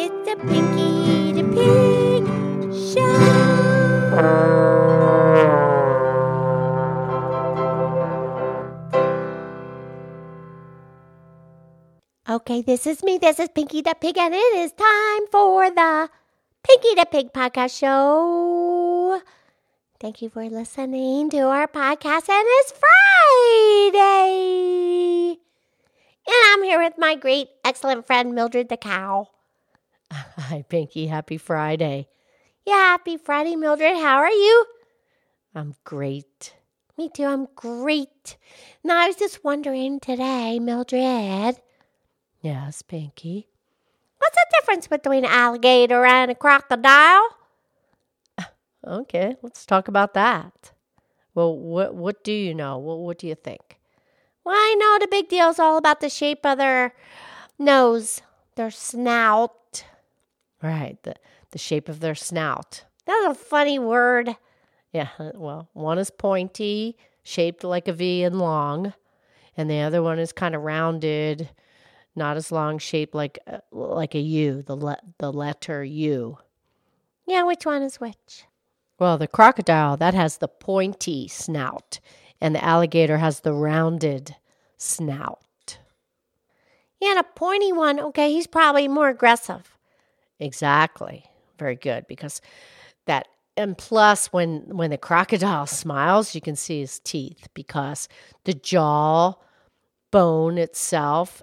It's a Pinky the Pig show. Okay, this is me. This is Pinky the Pig, and it is time for the Pinky the Pig podcast show. Thank you for listening to our podcast, and it's Friday. And I'm here with my great, excellent friend, Mildred the Cow. Hi, Pinky. Happy Friday. Yeah, happy Friday, Mildred. How are you? I'm great. Me too, I'm great. Now, I was just wondering today, Mildred, Yes, Pinky. what's the difference between an alligator and a crocodile? Okay, let's talk about that. Well, what what do you know? What what do you think? Well, I know the big deal is all about the shape of their nose, their snout. Right, the the shape of their snout. That's a funny word. Yeah, well, one is pointy, shaped like a V and long, and the other one is kind of rounded, not as long, shaped like a- like a U, the le- the letter U. Yeah, which one is which? Well, the crocodile that has the pointy snout, and the alligator has the rounded snout. Yeah, the pointy one. Okay, he's probably more aggressive. Exactly. Very good because that and plus when when the crocodile smiles, you can see his teeth because the jaw bone itself,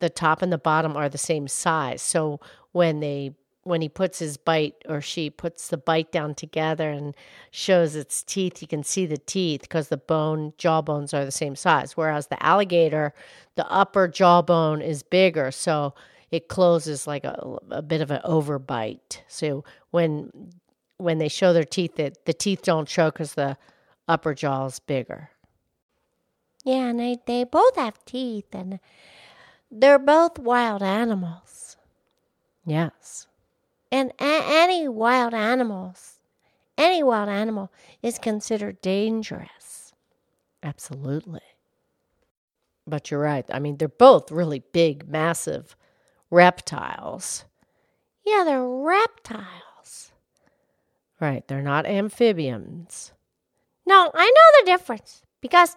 the top and the bottom are the same size. So when they when he puts his bite or she puts the bite down together and shows its teeth, you can see the teeth because the bone jaw bones are the same size. Whereas the alligator, the upper jawbone is bigger, so it closes like a, a bit of an overbite. So when when they show their teeth, it, the teeth don't show because the upper jaw is bigger. Yeah, and they, they both have teeth, and they're both wild animals. Yes. And a- any wild animals, any wild animal is considered dangerous. Absolutely. But you're right. I mean, they're both really big, massive reptiles. Yeah, they're reptiles. Right. They're not amphibians. No, I know the difference because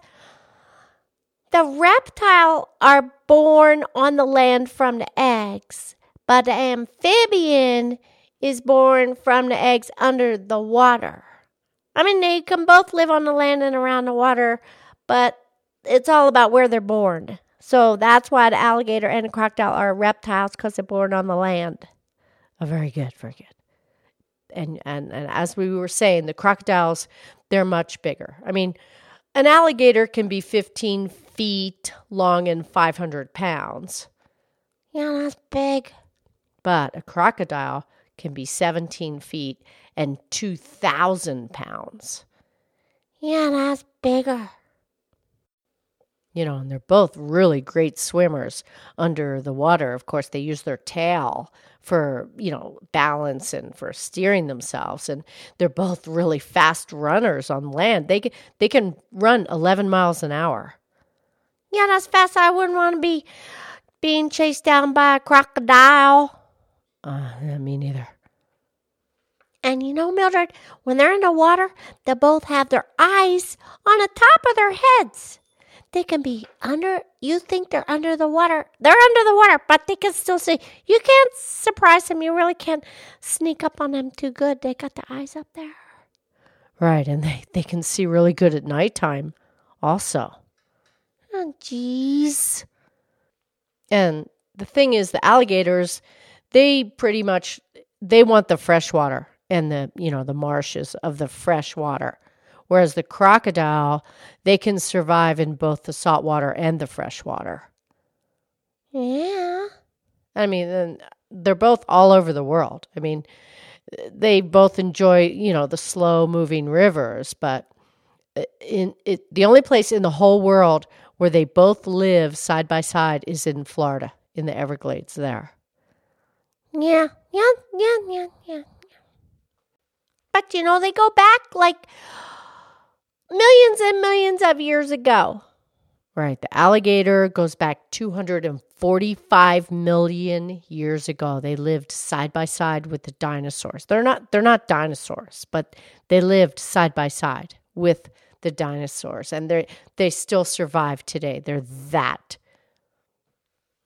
the reptile are born on the land from the eggs, but the amphibian is born from the eggs under the water. I mean, they can both live on the land and around the water, but it's all about where they're born. So that's why the alligator and the crocodile are reptiles because they're born on the land. Oh, very good. Very good. And, and and as we were saying, the crocodiles, they're much bigger. I mean, an alligator can be 15 feet long and 500 pounds, Yeah, that's big. but a crocodile can be 17 feet and 2,000 pounds. Yeah, that's bigger. You know, and they're both really great swimmers under the water. Of course, they use their tail for, you know, balance and for steering themselves. And they're both really fast runners on land. They can, they can run 11 miles an hour. Yeah, that's fast. I wouldn't want to be being chased down by a crocodile. Uh, me neither. And you know, Mildred, when they're in the water, they both have their eyes on the top of their heads. They can be under, you think they're under the water. They're under the water, but they can still see. You can't surprise them. You really can't sneak up on them too good. They got the eyes up there. Right. And they, they can see really good at nighttime also. Oh, jeez. And the thing is, the alligators, they pretty much they want the fresh water and the you know the marshes of the fresh water, whereas the crocodile they can survive in both the salt water and the fresh water. Yeah. I mean, they're both all over the world. I mean, they both enjoy you know the slow moving rivers, but uh, in it the only place in the whole world where they both live side by side is in Florida in the Everglades there. Yeah, yeah, yeah, yeah, yeah. But you know, they go back like millions and millions of years ago. Right. The alligator goes back 245 million years ago. They lived side by side with the dinosaurs. They're not they're not dinosaurs, but they lived side by side with the dinosaurs and they they still survive today. They're that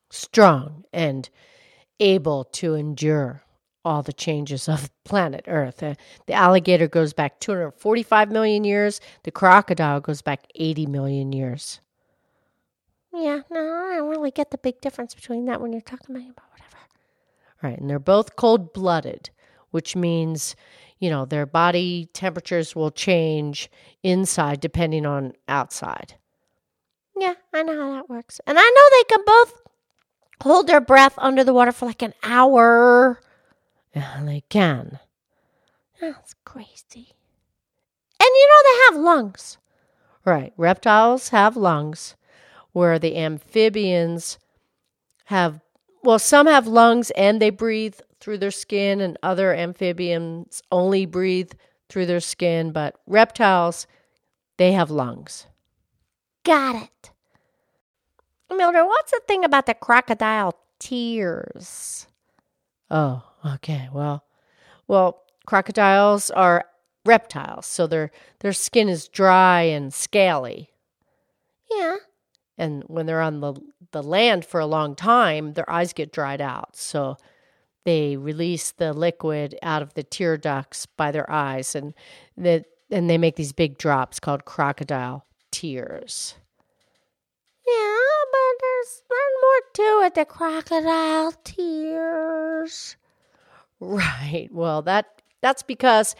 strong and able to endure all the changes of planet Earth. Uh, the alligator goes back 245 million years, the crocodile goes back 80 million years. Yeah, no, I don't really get the big difference between that when you're talking about whatever. All right, and they're both cold blooded, which means, you know, their body temperatures will change inside depending on outside. Yeah, I know how that works. And I know they can both hold their breath under the water for like an hour. Yeah, they can. That's crazy. And you know they have lungs. Right, reptiles have lungs where the amphibians have, well, some have lungs and they breathe through their skin, and other amphibians only breathe through their skin, but reptiles, they have lungs. Got it. Mildred, what's the thing about the crocodile tears? Oh, okay. Well, well, crocodiles are reptiles, so their their skin is dry and scaly. Yeah. And when they're on the, the land for a long time, their eyes get dried out. So they release the liquid out of the tear ducts by their eyes and the, and they make these big drops called crocodile tears. Yeah, but there's, there's more to it, the crocodile tears. Right. Well, that that's because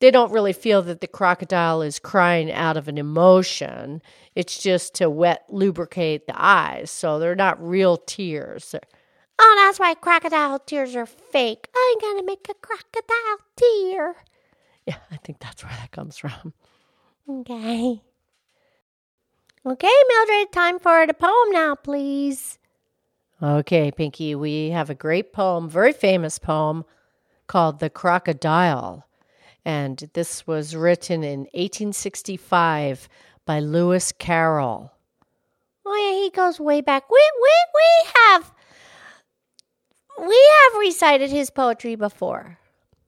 they don't really feel that the crocodile is crying out of an emotion. It's just to wet lubricate the eyes. So they're not real tears. Oh, that's why crocodile tears are fake. I'm going to make a crocodile tear. Yeah, I think that's where that comes from. Okay. Okay, Mildred, time for the poem now, please. Okay, Pinky, we have a great poem, very famous poem called The Crocodile. And this was written in 1865 by Lewis Carroll. Oh yeah, he goes way back. We we we have we have recited his poetry before.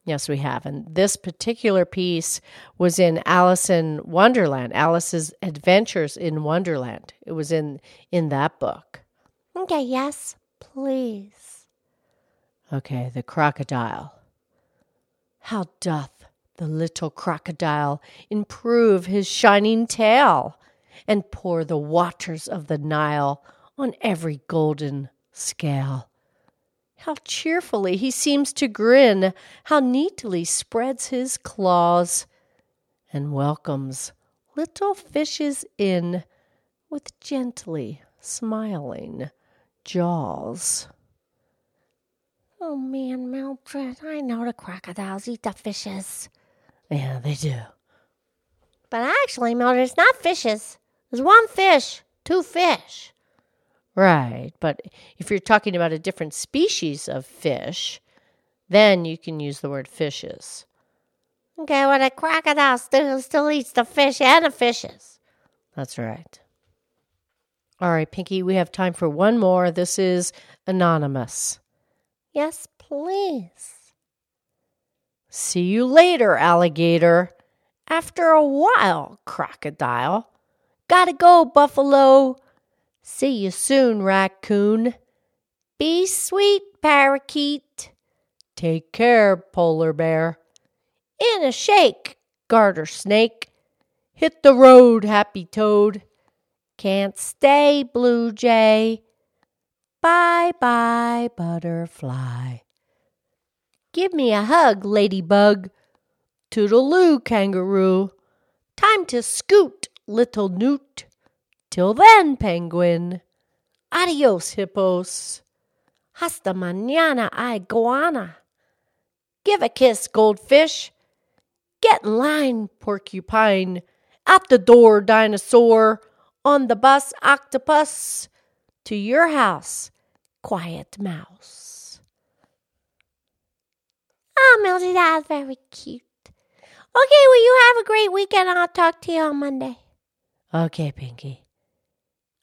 Yes, we have. And this particular piece was in Alice in Wonderland, Alice's Adventures in Wonderland. It was in in that book. Okay, yes, please. Okay, the crocodile. How doth the little crocodile improve his shining tail and pour the waters of the Nile on every golden scale. How cheerfully he seems to grin, how neatly spreads his claws, and welcomes little fishes in with gently smiling jaws. Oh man, Mildred, I know the crocodiles eat the fishes. Yeah, they do. But actually, Mildred, it's not fishes. There's one fish, two fish. Right. But if you're talking about a different species of fish, then you can use the word fishes. Okay, well, a crocodile still, still eats the fish and the fishes. That's right. All right, Pinky, we have time for one more. This is Anonymous. Yes, please. See you later, alligator. After a while, crocodile. Gotta go, buffalo. See you soon, raccoon. Be sweet, parakeet. Take care, polar bear. In a shake, garter snake. Hit the road, happy toad. Can't stay, blue jay. Bye bye, butterfly. Give me a hug, ladybug. Toodaloo, kangaroo. Time to scoot, little newt. Till then, penguin. Adios, hippos. Hasta mañana, iguana. Give a kiss, goldfish. Get in line, porcupine. Out the door, dinosaur. On the bus, octopus. To your house, quiet mouse. Oh, Mildred, that was very cute. Okay, well, you have a great weekend. I'll talk to you on Monday. Okay, Pinky.